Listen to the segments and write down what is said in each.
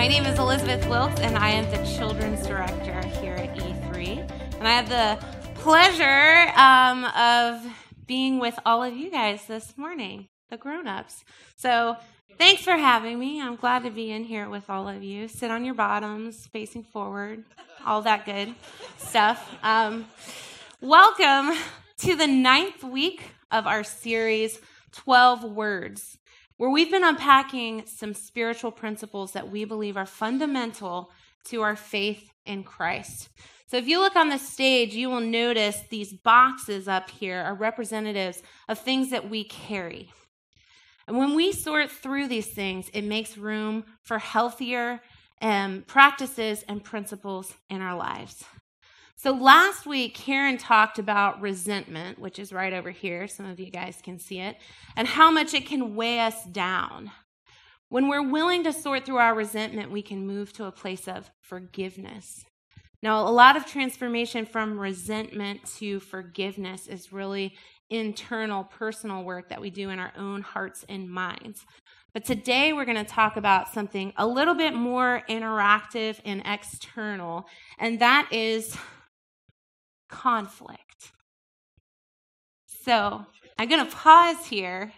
My name is Elizabeth Wilkes, and I am the Children's Director here at E3. And I have the pleasure um, of being with all of you guys this morning, the grown ups. So thanks for having me. I'm glad to be in here with all of you. Sit on your bottoms, facing forward, all that good stuff. Um, welcome to the ninth week of our series, 12 Words where we've been unpacking some spiritual principles that we believe are fundamental to our faith in Christ. So, if you look on the stage, you will notice these boxes up here are representatives of things that we carry. And when we sort through these things, it makes room for healthier um, practices and principles in our lives. So last week, Karen talked about resentment, which is right over here. Some of you guys can see it, and how much it can weigh us down. When we're willing to sort through our resentment, we can move to a place of forgiveness. Now, a lot of transformation from resentment to forgiveness is really internal, personal work that we do in our own hearts and minds. But today we're going to talk about something a little bit more interactive and external, and that is conflict. So I'm going to pause here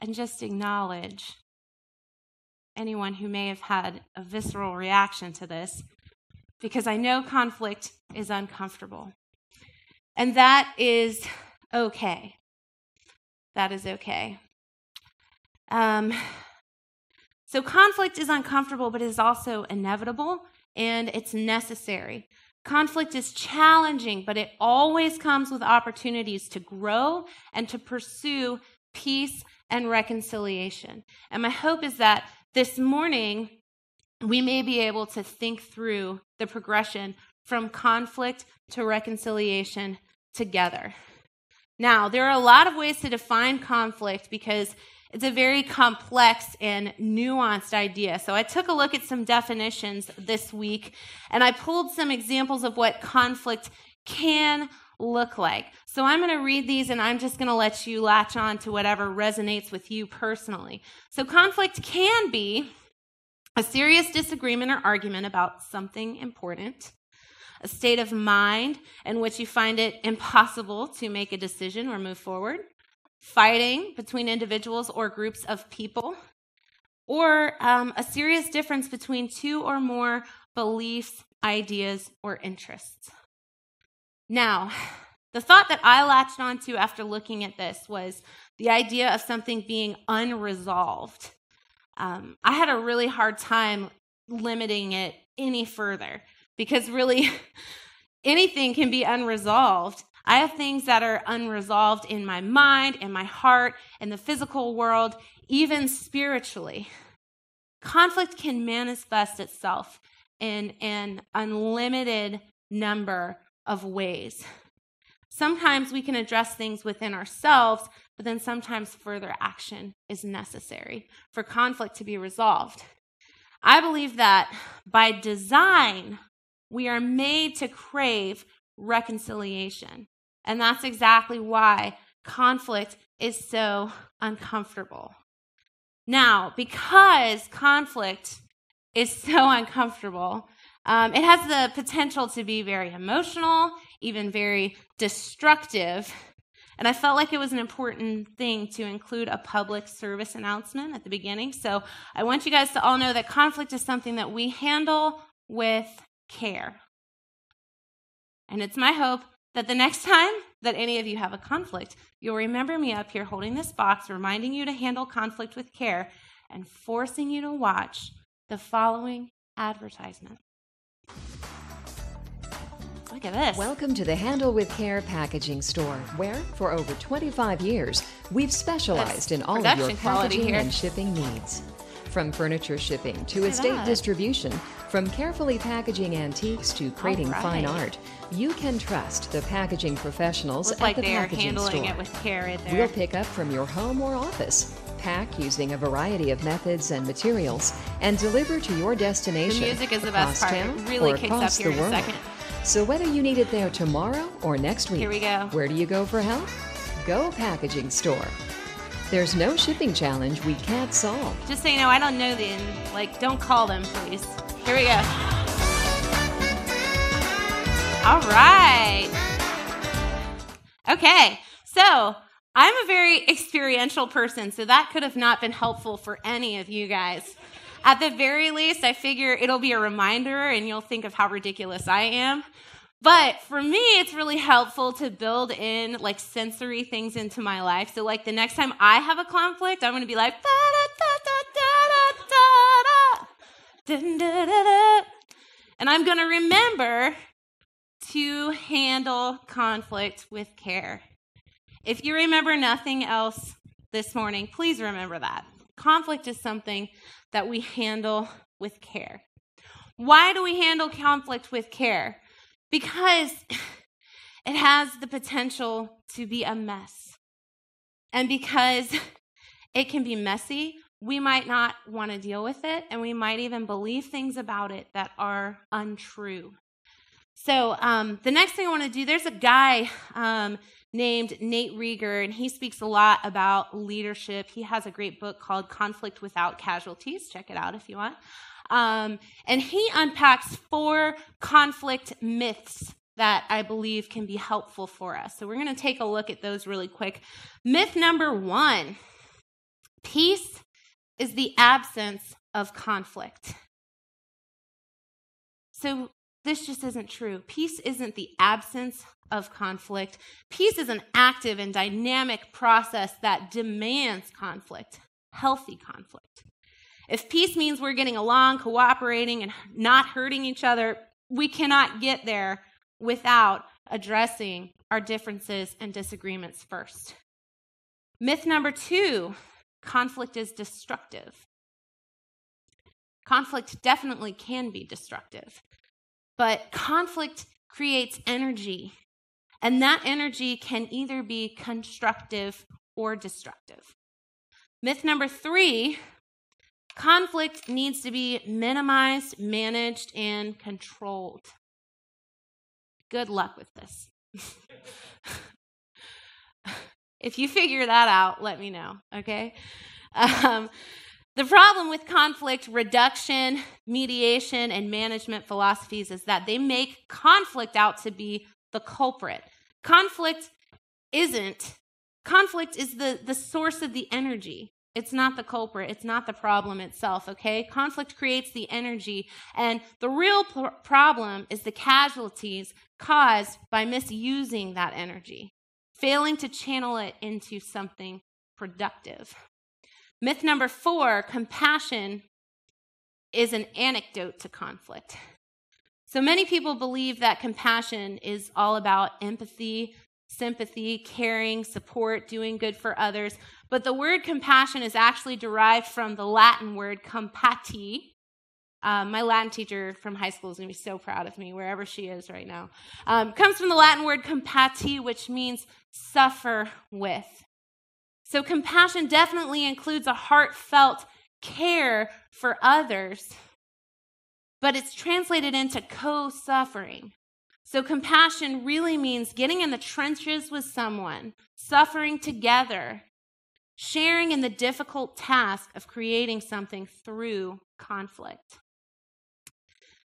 and just acknowledge anyone who may have had a visceral reaction to this because I know conflict is uncomfortable. And that is okay. That is okay. Um, so, conflict is uncomfortable, but it is also inevitable and it's necessary. Conflict is challenging, but it always comes with opportunities to grow and to pursue peace and reconciliation. And my hope is that this morning we may be able to think through the progression from conflict to reconciliation together. Now, there are a lot of ways to define conflict because it's a very complex and nuanced idea. So I took a look at some definitions this week and I pulled some examples of what conflict can look like. So I'm going to read these and I'm just going to let you latch on to whatever resonates with you personally. So conflict can be a serious disagreement or argument about something important, a state of mind in which you find it impossible to make a decision or move forward fighting between individuals or groups of people, or um, a serious difference between two or more beliefs, ideas, or interests. Now, the thought that I latched onto after looking at this was the idea of something being unresolved. Um, I had a really hard time limiting it any further because really anything can be unresolved. I have things that are unresolved in my mind, in my heart, in the physical world, even spiritually. Conflict can manifest itself in an unlimited number of ways. Sometimes we can address things within ourselves, but then sometimes further action is necessary for conflict to be resolved. I believe that by design, we are made to crave reconciliation. And that's exactly why conflict is so uncomfortable. Now, because conflict is so uncomfortable, um, it has the potential to be very emotional, even very destructive. And I felt like it was an important thing to include a public service announcement at the beginning. So I want you guys to all know that conflict is something that we handle with care. And it's my hope that the next time that any of you have a conflict, you'll remember me up here holding this box, reminding you to handle conflict with care and forcing you to watch the following advertisement. Look at this. Welcome to the Handle with Care packaging store, where for over 25 years we've specialized in all of your packaging here. and shipping needs. From furniture shipping to estate that. distribution, from carefully packaging antiques to creating right. fine art, you can trust the packaging professionals Looks at like the they are packaging handling store. it with care right there. We'll pick up from your home or office, pack using a variety of methods and materials, and deliver to your destination. The music is the best part. It really kicks up here the in a second. So whether you need it there tomorrow or next week, Here we go. Where do you go for help? Go Packaging Store. There's no shipping challenge we can't solve. Just so you know, I don't know the like. Don't call them, please. Here we go. All right. Okay, so I'm a very experiential person, so that could have not been helpful for any of you guys. At the very least, I figure it'll be a reminder and you'll think of how ridiculous I am. But for me, it's really helpful to build in like sensory things into my life. So, like the next time I have a conflict, I'm to be like, and I'm to remember to handle conflict with care. If you remember nothing else this morning, please remember that. Conflict is something that we handle with care. Why do we handle conflict with care? Because it has the potential to be a mess. And because it can be messy, we might not want to deal with it, and we might even believe things about it that are untrue. So, um, the next thing I want to do, there's a guy um, named Nate Regier, and he speaks a lot about leadership. He has a great book called Conflict Without Casualties. Check it out if you want. Um, and he unpacks four conflict myths that I believe can be helpful for us. So we're going to take a look at those really quick. Myth number one peace is the absence of conflict. So this just isn't true. Peace isn't the absence of conflict. Peace is an active and dynamic process that demands conflict, healthy conflict. If peace means we're getting along, cooperating, and not hurting each other, we cannot get there without addressing our differences and disagreements first. Myth number two conflict is destructive. Conflict definitely can be destructive, but conflict creates energy and that energy can either be constructive or destructive. Myth number three conflict needs to be minimized, managed, and controlled. Good luck with this. if you figure that out, let me know, okay? Um, the problem with conflict reduction, mediation, and management philosophies is that they make conflict out to be the culprit. Conflict isn't. Conflict is the, the source of the energy. It's not the culprit. It's not the problem itself, okay? Conflict creates the energy, and the real pr- problem is the casualties caused by misusing that energy, failing to channel it into something productive. Myth number four compassion is an antidote to conflict. So many people believe that compassion is all about empathy, sympathy, caring, support, doing good for others. But the word compassion is actually derived from the Latin word compati. Um, my Latin teacher from high school is going to be so proud of me wherever she is right now. Um, comes from the Latin word compati, which means suffer with. So compassion definitely includes a heartfelt care for others but it's translated into co suffering. So, compassion really means getting in the trenches with someone, suffering together, sharing in the difficult task of creating something through conflict.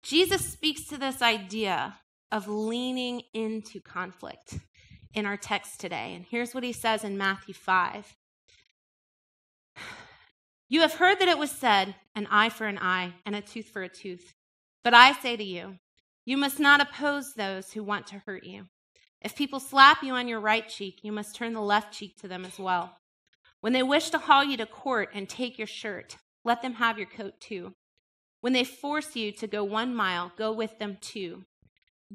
Jesus speaks to this idea of leaning into conflict in our text today. And here's what he says in Matthew 5 You have heard that it was said, an eye for an eye and a tooth for a tooth. But I say to you, you must not oppose those who want to hurt you. If people slap you on your right cheek, you must turn the left cheek to them as well. When they wish to haul you to court and take your shirt, let them have your coat too. When they force you to go one mile, go with them two.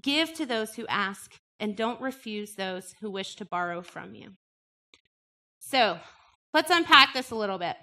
Give to those who ask, and don't refuse those who wish to borrow from you. So, let's unpack this a little bit.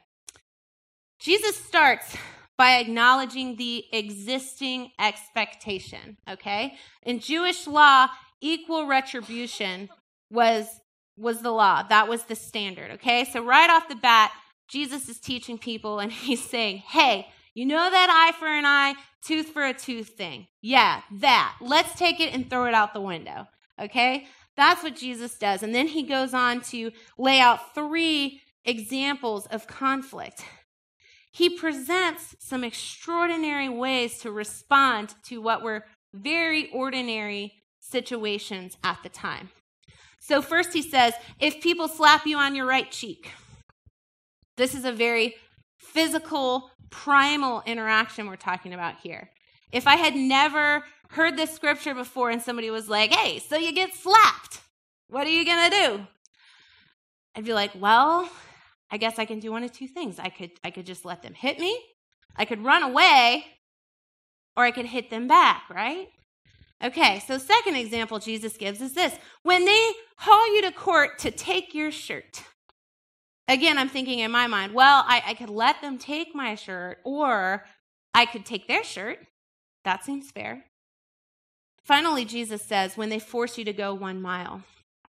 Jesus starts by acknowledging the existing expectation, okay? In Jewish law, equal retribution was was the law. That was the standard, okay? So right off the bat, Jesus is teaching people and he's saying, "Hey, you know that eye for an eye, tooth for a tooth thing? Yeah, that. Let's take it and throw it out the window." Okay? That's what Jesus does. And then he goes on to lay out three examples of conflict. He presents some extraordinary ways to respond to what were very ordinary situations at the time. So, first, he says, if people slap you on your right cheek, this is a very physical, primal interaction we're talking about here. If I had never heard this scripture before and somebody was like, hey, so you get slapped, what are you going to do? I'd be like, well, I guess I can do one of two things. I could, I could just let them hit me, I could run away, or I could hit them back, right? Okay, so second example Jesus gives is this when they haul you to court to take your shirt. Again, I'm thinking in my mind, well, I, I could let them take my shirt, or I could take their shirt. That seems fair. Finally, Jesus says, when they force you to go one mile.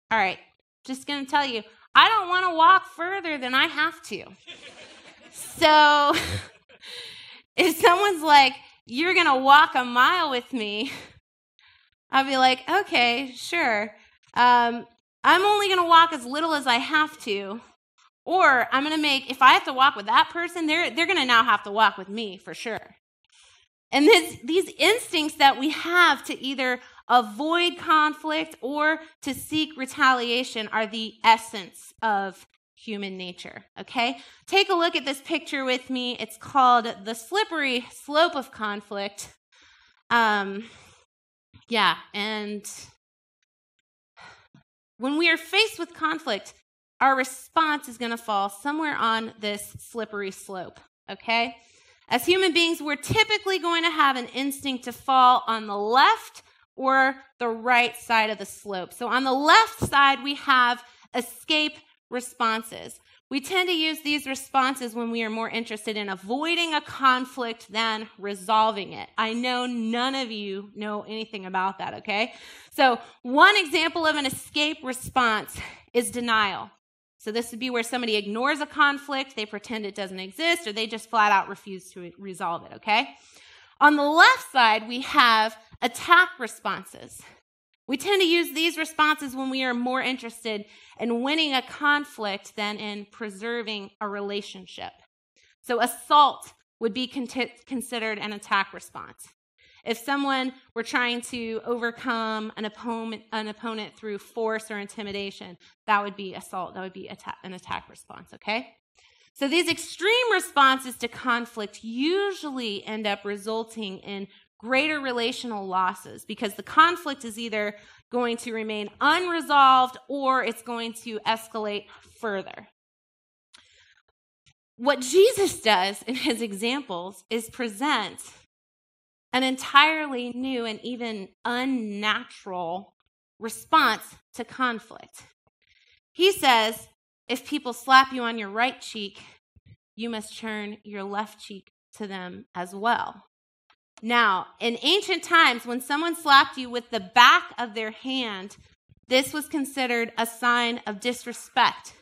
All right, just going to tell you, I don't want to walk further than I have to. so if someone's like, you're going to walk a mile with me, I'll be like, okay, sure. Um, I'm only going to walk as little as I have to. Or I'm going to make, if I have to walk with that person, they're, they're going to now have to walk with me for sure. And this, these instincts that we have to either avoid conflict or to seek retaliation are the essence of human nature. Okay? Take a look at this picture with me. It's called The Slippery Slope of Conflict. Um, yeah, and when we are faced with conflict, our response is going to fall somewhere on this slippery slope, okay? As human beings, we're typically going to have an instinct to fall on the left or the right side of the slope. So on the left side, we have escape responses. We tend to use these responses when we are more interested in avoiding a conflict than resolving it. I know none of you know anything about that, okay? So, one example of an escape response is denial. So, this would be where somebody ignores a conflict, they pretend it doesn't exist, or they just flat out refuse to resolve it, okay? On the left side, we have attack responses. We tend to use these responses when we are more interested in winning a conflict than in preserving a relationship. So, assault would be con- considered an attack response. If someone were trying to overcome an opponent, an opponent through force or intimidation, that would be assault. That would be atta- an attack response, okay? So these extreme responses to conflict usually end up resulting in greater relational losses because the conflict is either going to remain unresolved or it's going to escalate further. What Jesus does in his examples is present an entirely new and even unnatural response to conflict. He says, if people slap you on your right cheek, you must turn your left cheek to them as well. Now, in ancient times, when someone slapped you with the back of their hand, this was considered a sign of disrespect.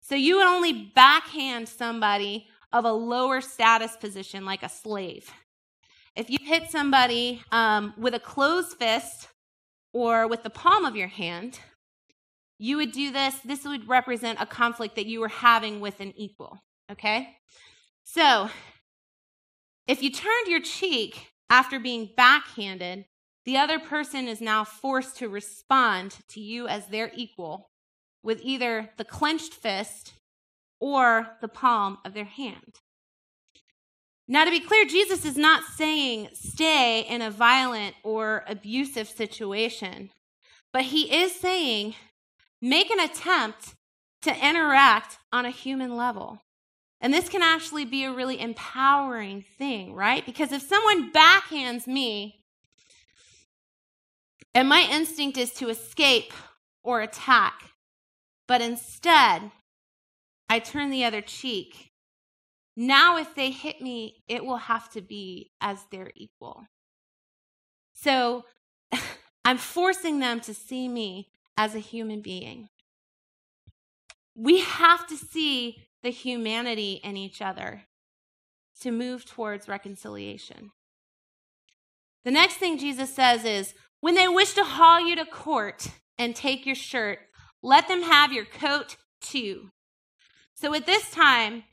So you would only backhand somebody of a lower status position, like a slave. If you hit somebody um, with a closed fist or with the palm of your hand, you would do this. This would represent a conflict that you were having with an equal. Okay? So if you turned your cheek after being backhanded, the other person is now forced to respond to you as their equal with either the clenched fist or the palm of their hand. Now, to be clear, Jesus is not saying stay in a violent or abusive situation, but he is saying make an attempt to interact on a human level. And this can actually be a really empowering thing, right? Because if someone backhands me and my instinct is to escape or attack, but instead I turn the other cheek, now if they hit me, it will have to be as their equal. So I'm forcing them to see me as a human being. We have to see the humanity in each other to move towards reconciliation. The next thing Jesus says is when they wish to haul you to court and take your shirt, let them have your coat too. So at this time,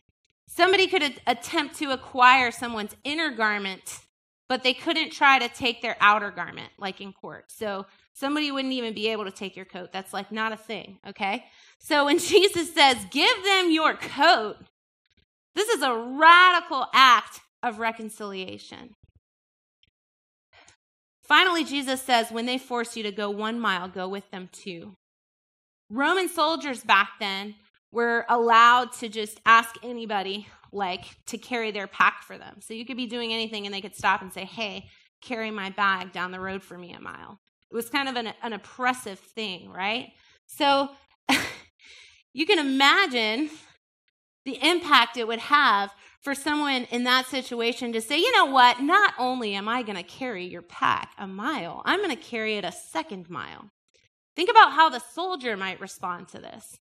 somebody could attempt to acquire someone's inner garment, but they couldn't try to take their outer garment, like in court. So somebody wouldn't even be able to take your coat. That's like not a thing, okay? So when Jesus says, give them your coat, this is a radical act of reconciliation. Finally, Jesus says, when they force you to go one mile, go with them two. Roman soldiers back then were allowed to just ask anybody, like, to carry their pack for them. So you could be doing anything and they could stop and say, hey, carry my bag down the road for me a mile. It was kind of an, an oppressive thing, right? So you can imagine the impact it would have for someone in that situation to say, you know what, not only am I going to carry your pack a mile, I'm going to carry it a second mile. Think about how the soldier might respond to this.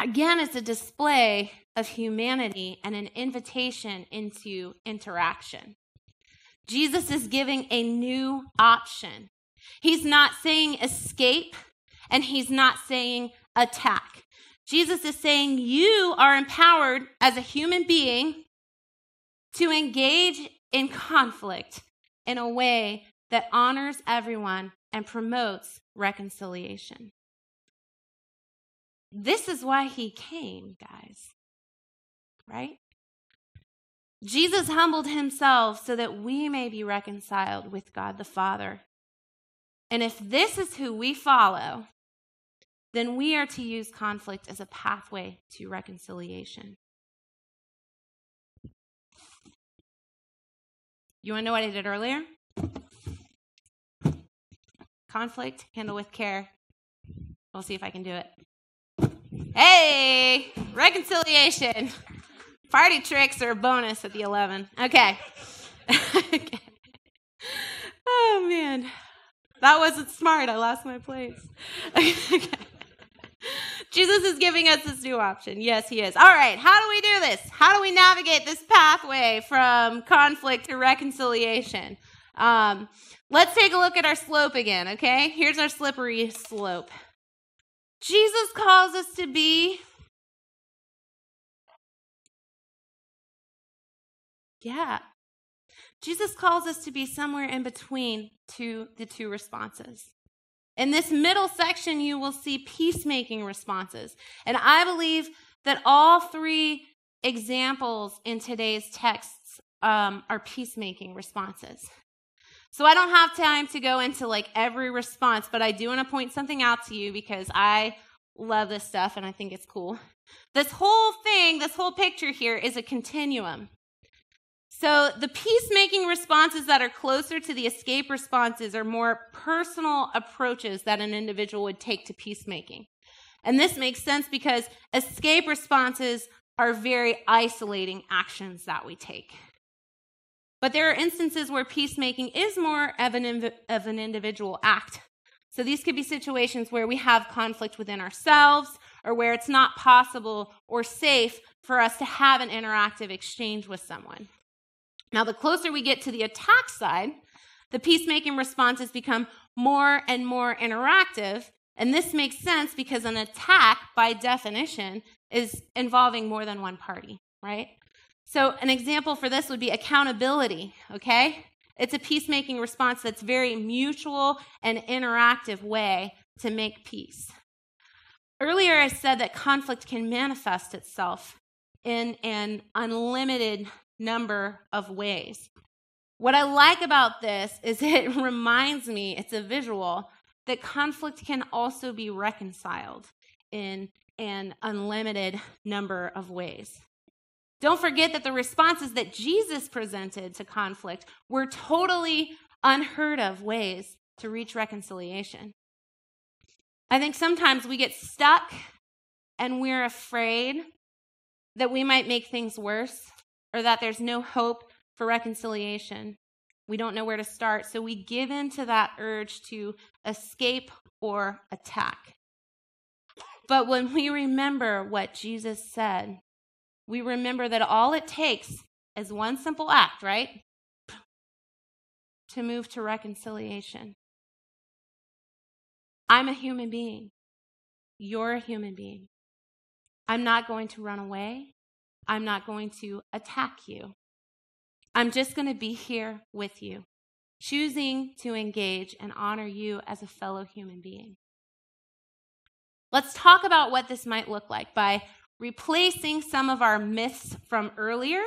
Again, it's a display of humanity and an invitation into interaction. Jesus is giving a new option. He's not saying escape and he's not saying attack. Jesus is saying you are empowered as a human being to engage in conflict in a way that honors everyone and promotes reconciliation. This is why he came, guys. Right? Jesus humbled himself so that we may be reconciled with God the Father. And if this is who we follow, then we are to use conflict as a pathway to reconciliation. You want to know what I did earlier? Conflict, handle with care. We'll see if I can do it. Hey, reconciliation. Party tricks are a bonus at the 11. Okay. okay. Oh, man. That wasn't smart. I lost my place. okay. Jesus is giving us this new option. Yes, he is. All right, how do we do this? How do we navigate this pathway from conflict to reconciliation? Um, let's take a look at our slope again, okay? Here's our slippery slope. Jesus calls us to be. Yeah. Jesus calls us to be somewhere in between to the two responses. In this middle section, you will see peacemaking responses. And I believe that all three examples in today's texts um, are peacemaking responses. So I don't have time to go into like every response, but I do want to point something out to you because I love this stuff and I think it's cool. This whole thing, this whole picture here is a continuum. So the peacemaking responses that are closer to the escape responses are more personal approaches that an individual would take to peacemaking. And this makes sense because escape responses are very isolating actions that we take. But there are instances where peacemaking is more of an, of an individual act. So these could be situations where we have conflict within ourselves or where it's not possible or safe for us to have an interactive exchange with someone. Now, the closer we get to the attack side, the peacemaking responses become more and more interactive. And this makes sense because an attack, by definition, is involving more than one party, right? So, an example for this would be accountability, okay? It's a peacemaking response that's very mutual and interactive way to make peace. Earlier, I said that conflict can manifest itself in an unlimited number of ways. What I like about this is it reminds me, it's a visual, that conflict can also be reconciled in an unlimited number of ways. Don't forget that the responses that Jesus presented to conflict were totally unheard of ways to reach reconciliation. I think sometimes we get stuck and we're afraid that we might make things worse or that there's no hope for reconciliation. We don't know where to start, so we give in to that urge to escape or attack. But when we remember what Jesus said, we remember that all it takes is one simple act, right? To move to reconciliation. I'm a human being. You're a human being. I'm not going to run away. I'm not going to attack you. I'm just going to be here with you, choosing to engage and honor you as a fellow human being. Let's talk about what this might look like by replacing some of our myths from earlier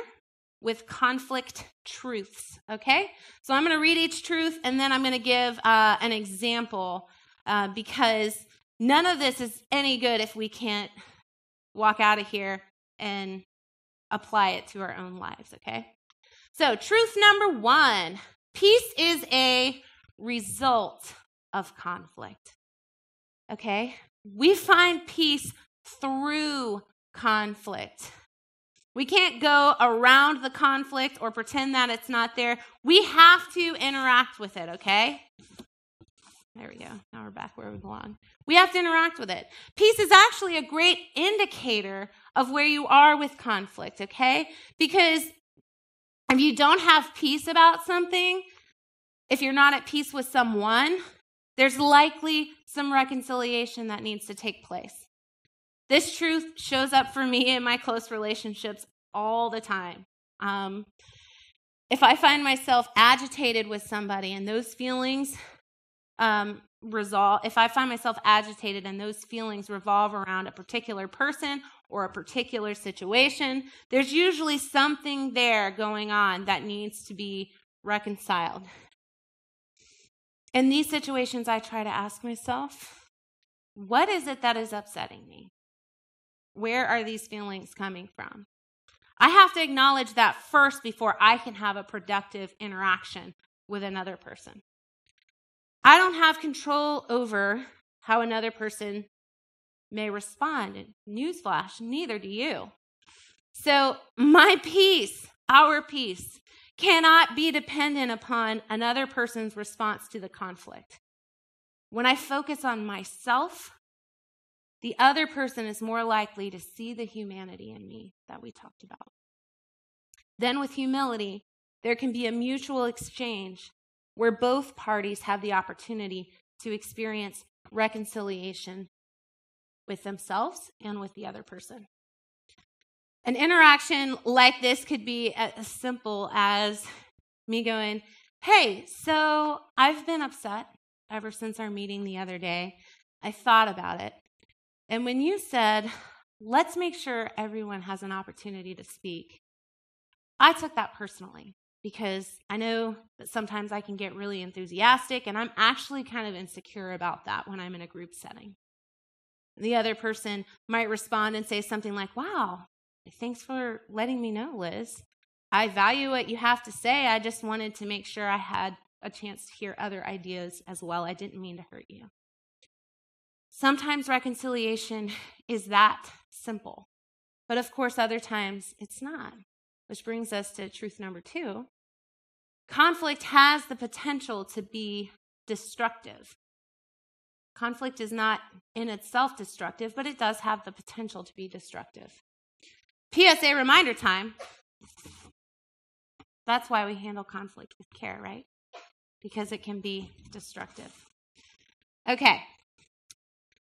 with conflict truths. Okay? So I'm going to read each truth and then I'm going to give uh, an example uh, because none of this is any good if we can't walk out of here and apply it to our own lives. Okay? So, truth number one peace is a result of conflict. Okay? We find peace through conflict. We can't go around the conflict or pretend that it's not there. We have to interact with it, okay? There we go. Now we're back where we belong. We have to interact with it. Peace is actually a great indicator of where you are with conflict, okay? Because if you don't have peace about something, if you're not at peace with someone, there's likely some reconciliation that needs to take place. This truth shows up for me in my close relationships all the time. Um, if I find myself agitated with somebody and those feelings um, resolve, if I find myself agitated and those feelings revolve around a particular person or a particular situation, there's usually something there going on that needs to be reconciled. In these situations, I try to ask myself, what is it that is upsetting me? Where are these feelings coming from? I have to acknowledge that first before I can have a productive interaction with another person. I don't have control over how another person may respond. Newsflash, neither do you. So, my peace, our peace, cannot be dependent upon another person's response to the conflict. When I focus on myself, the other person is more likely to see the humanity in me that we talked about. Then, with humility, there can be a mutual exchange where both parties have the opportunity to experience reconciliation with themselves and with the other person. An interaction like this could be as simple as me going, Hey, so I've been upset ever since our meeting the other day. I thought about it. And when you said, let's make sure everyone has an opportunity to speak, I took that personally because I know that sometimes I can get really enthusiastic and I'm actually kind of insecure about that when I'm in a group setting. The other person might respond and say something like, Wow, thanks for letting me know, Liz. I value what you have to say. I just wanted to make sure I had a chance to hear other ideas as well. I didn't mean to hurt you. Sometimes reconciliation is that simple, but of course, other times it's not. Which brings us to truth number two conflict has the potential to be destructive. Conflict is not in itself destructive, but it does have the potential to be destructive. PSA reminder time. That's why we handle conflict with care, right? Because it can be destructive. Okay,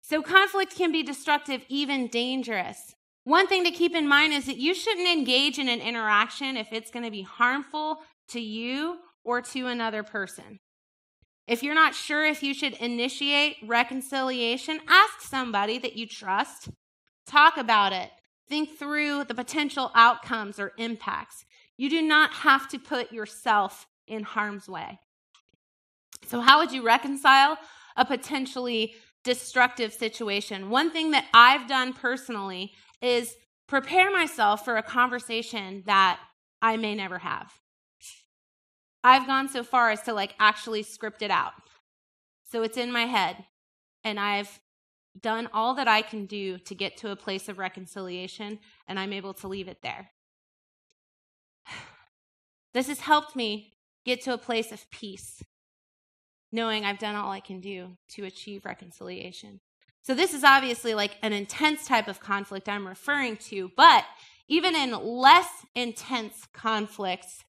so conflict can be destructive, even dangerous. One thing to keep in mind is that you shouldn't engage in an interaction if it's going to be harmful to you or to another person. If you're not sure if you should initiate reconciliation, ask somebody that you trust. Talk about it. Think through the potential outcomes or impacts. You do not have to put yourself in harm's way. So, how would you reconcile a potentially destructive situation. One thing that I've done personally is prepare myself for a conversation that I may never have. I've gone so far as to like actually script it out. So it's in my head. And I've done all that I can do to get to a place of reconciliation, and I'm able to leave it there. This has helped me get to a place of peace knowing I've done all I can do to achieve reconciliation. So, this is obviously like an intense type of conflict I'm referring to, but even in less intense conflicts,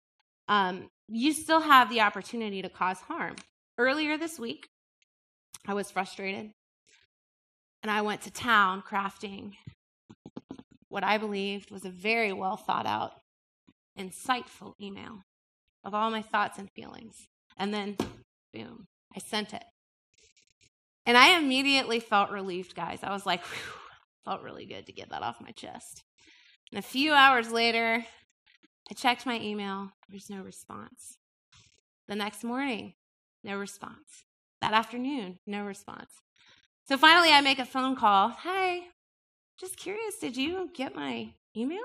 um, you still have the opportunity to cause harm. Earlier this week, I was frustrated and I went to town crafting what I believed was a very well thought out, insightful email of all my thoughts and feelings. And then, boom, I sent it. And I immediately felt relieved, guys. I was like, whew, felt really good to get that off my chest. And a few hours later, I checked my email. There's no response. The next morning, no response. That afternoon, no response. So finally, I make a phone call. Hi, just curious, did you get my email?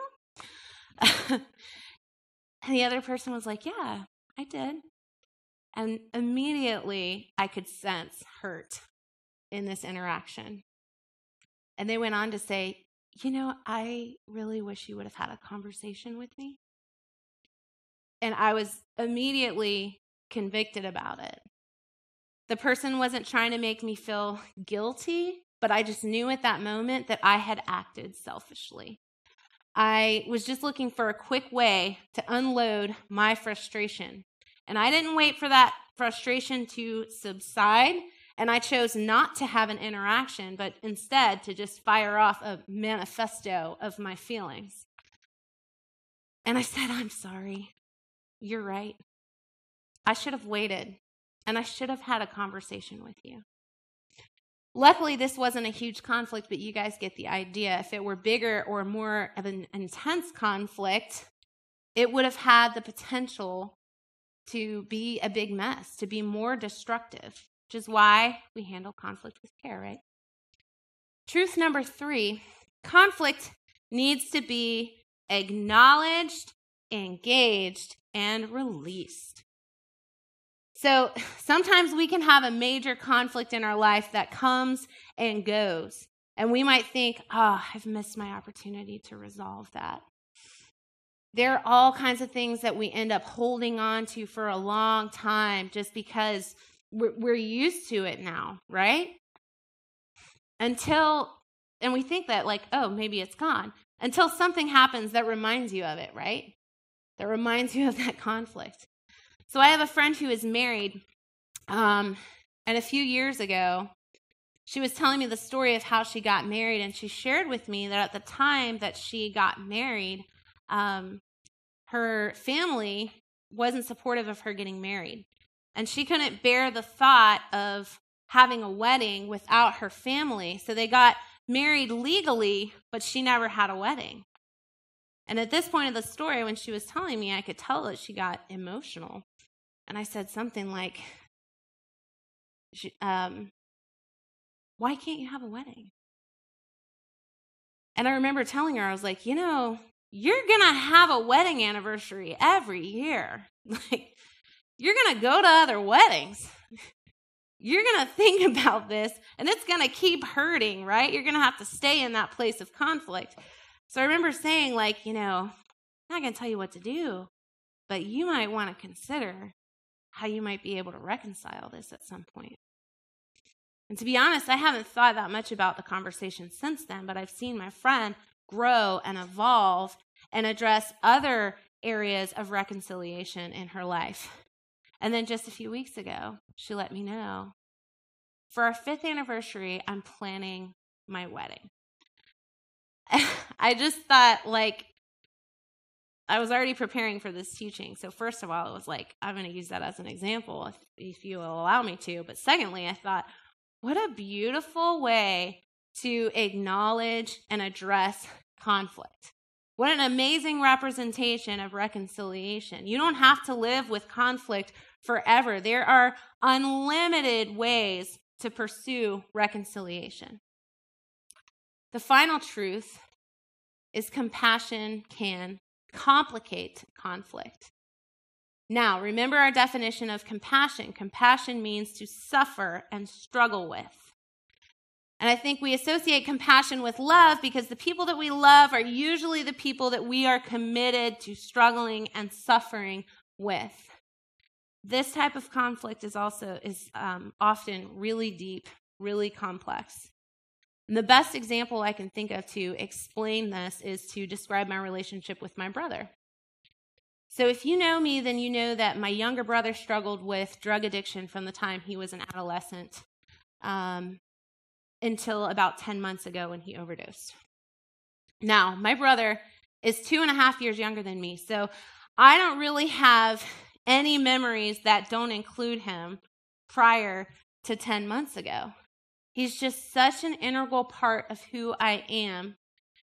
and the other person was like, Yeah, I did. And immediately, I could sense hurt in this interaction. And they went on to say, You know, I really wish you would have had a conversation with me. And I was immediately convicted about it. The person wasn't trying to make me feel guilty, but I just knew at that moment that I had acted selfishly. I was just looking for a quick way to unload my frustration. And I didn't wait for that frustration to subside. And I chose not to have an interaction, but instead to just fire off a manifesto of my feelings. And I said, I'm sorry. You're right. I should have waited and I should have had a conversation with you. Luckily, this wasn't a huge conflict, but you guys get the idea. If it were bigger or more of an intense conflict, it would have had the potential to be a big mess, to be more destructive, which is why we handle conflict with care, right? Truth number three conflict needs to be acknowledged, engaged, and released. So sometimes we can have a major conflict in our life that comes and goes. And we might think, oh, I've missed my opportunity to resolve that. There are all kinds of things that we end up holding on to for a long time just because we're, used to it now, right? Until, and we think that, like, oh, maybe it's gone. Until something happens that reminds you of it, right? That reminds you of that conflict. So I have a friend who is married, um, and a few years ago, she was telling me the story of how she got married, and she shared with me that at the time that she got married, um, her family wasn't supportive of her getting married. And she couldn't bear the thought of having a wedding without her family. So they got married legally, but she never had a wedding. And at this point of the story, when she was telling me, I could tell that she got emotional. And I said something like, um, Why can't you have a wedding? And I remember telling her, I was like, You know, you're going to have a wedding anniversary every year. Like, you're going to go to other weddings. You're going to think about this, and it's going to keep hurting, right? You're going to have to stay in that place of conflict. So I remember saying, like, you know, I'm not going to tell you what to do, but you might want to consider how you might be able to reconcile this at some point. And to be honest, I haven't thought that much about the conversation since then, but I've seen my friend grow and evolve and address other areas of reconciliation in her life. And then just a few weeks ago, she let me know for our fifth anniversary, I'm planning my wedding. I just thought, like, I was already preparing for this teaching. So, first of all, it was like, I'm going to use that as an example if, if you will allow me to. But secondly, I thought, what a beautiful way to acknowledge and address conflict. What an amazing representation of reconciliation. You don't have to live with conflict forever. There are unlimited ways to pursue reconciliation. The final truth is compassion can complicate conflict. Now, remember our definition of compassion. Compassion means to suffer and struggle with. And I think we associate compassion with love because the people that we love are usually the people that we are committed to struggling and suffering with. This type of conflict is also is um, often really deep, really complex. And the best example I can think of to explain this is to describe my relationship with my brother. So, if you know me, then you know that my younger brother struggled with drug addiction from the time he was an adolescent um, until about 10 months ago when he overdosed. Now, my brother is two and a half years younger than me, so I don't really have any memories that don't include him prior to 10 months ago. He's just such an integral part of who I am.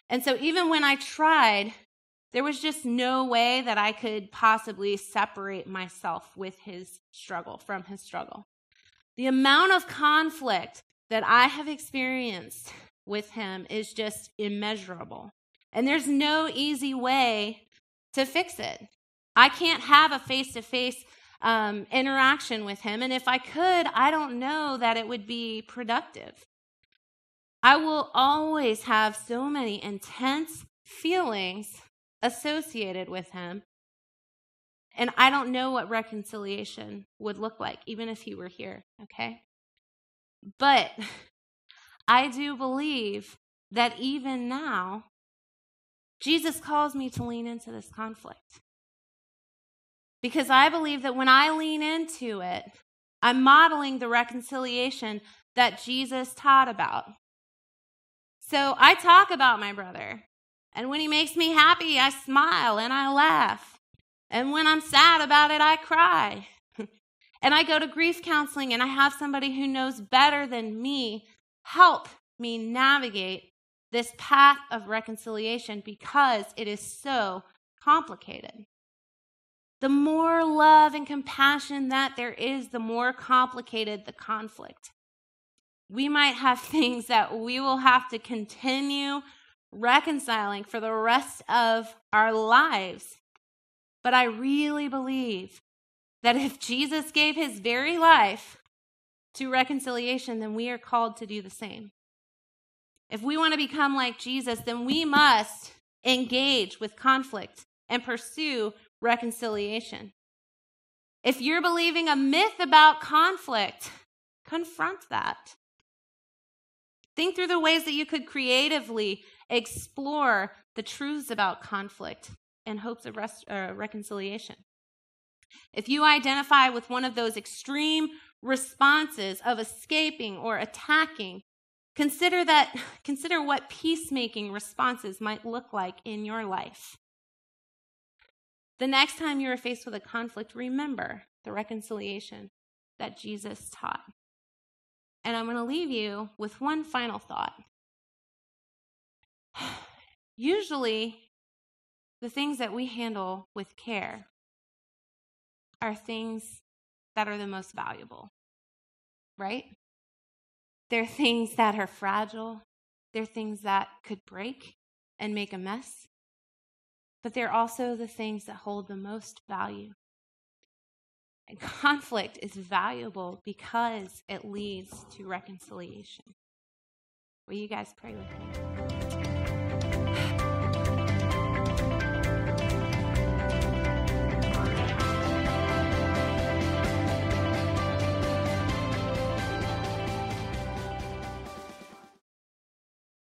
And so even when I tried, there was just no way that I could possibly separate myself with his struggle, from his struggle. The amount of conflict that I have experienced with him is just immeasurable. And there's no easy way to fix it. I can't have a face to face interaction with him. And if I could, I don't know that it would be productive. I will always have so many intense feelings associated with him. And I don't know what reconciliation would look like, even if he were here, okay? But I do believe that even now, Jesus calls me to lean into this conflict. Because I believe that when I lean into it, I'm modeling the reconciliation that Jesus taught about. So I talk about my brother. And when he makes me happy, I smile and I laugh. And when I'm sad about it, I cry. and I go to grief counseling and I have somebody who knows better than me help me navigate this path of reconciliation because it is so complicated. The more love and compassion that there is, the more complicated the conflict. We might have things that we will have to continue reconciling for the rest of our lives. But I really believe that if Jesus gave his very life to reconciliation, then we are called to do the same. If we want to become like Jesus, then we must engage with conflict and pursue reconciliation. If you're believing a myth about conflict, confront that. Think through the ways that you could creatively explore the truths about conflict and hopes of rest, uh, reconciliation. If you identify with one of those extreme responses of escaping or attacking, consider that consider what peacemaking responses might look like in your life. The next time you are faced with a conflict, remember the reconciliation that Jesus taught. And I'm going to leave you with one final thought. Usually, the things that we handle with care are things that are the most valuable, right? They're things that are fragile, they're things that could break and make a mess but they're also the things that hold the most value. And conflict is valuable because it leads to reconciliation. Will you guys pray with me?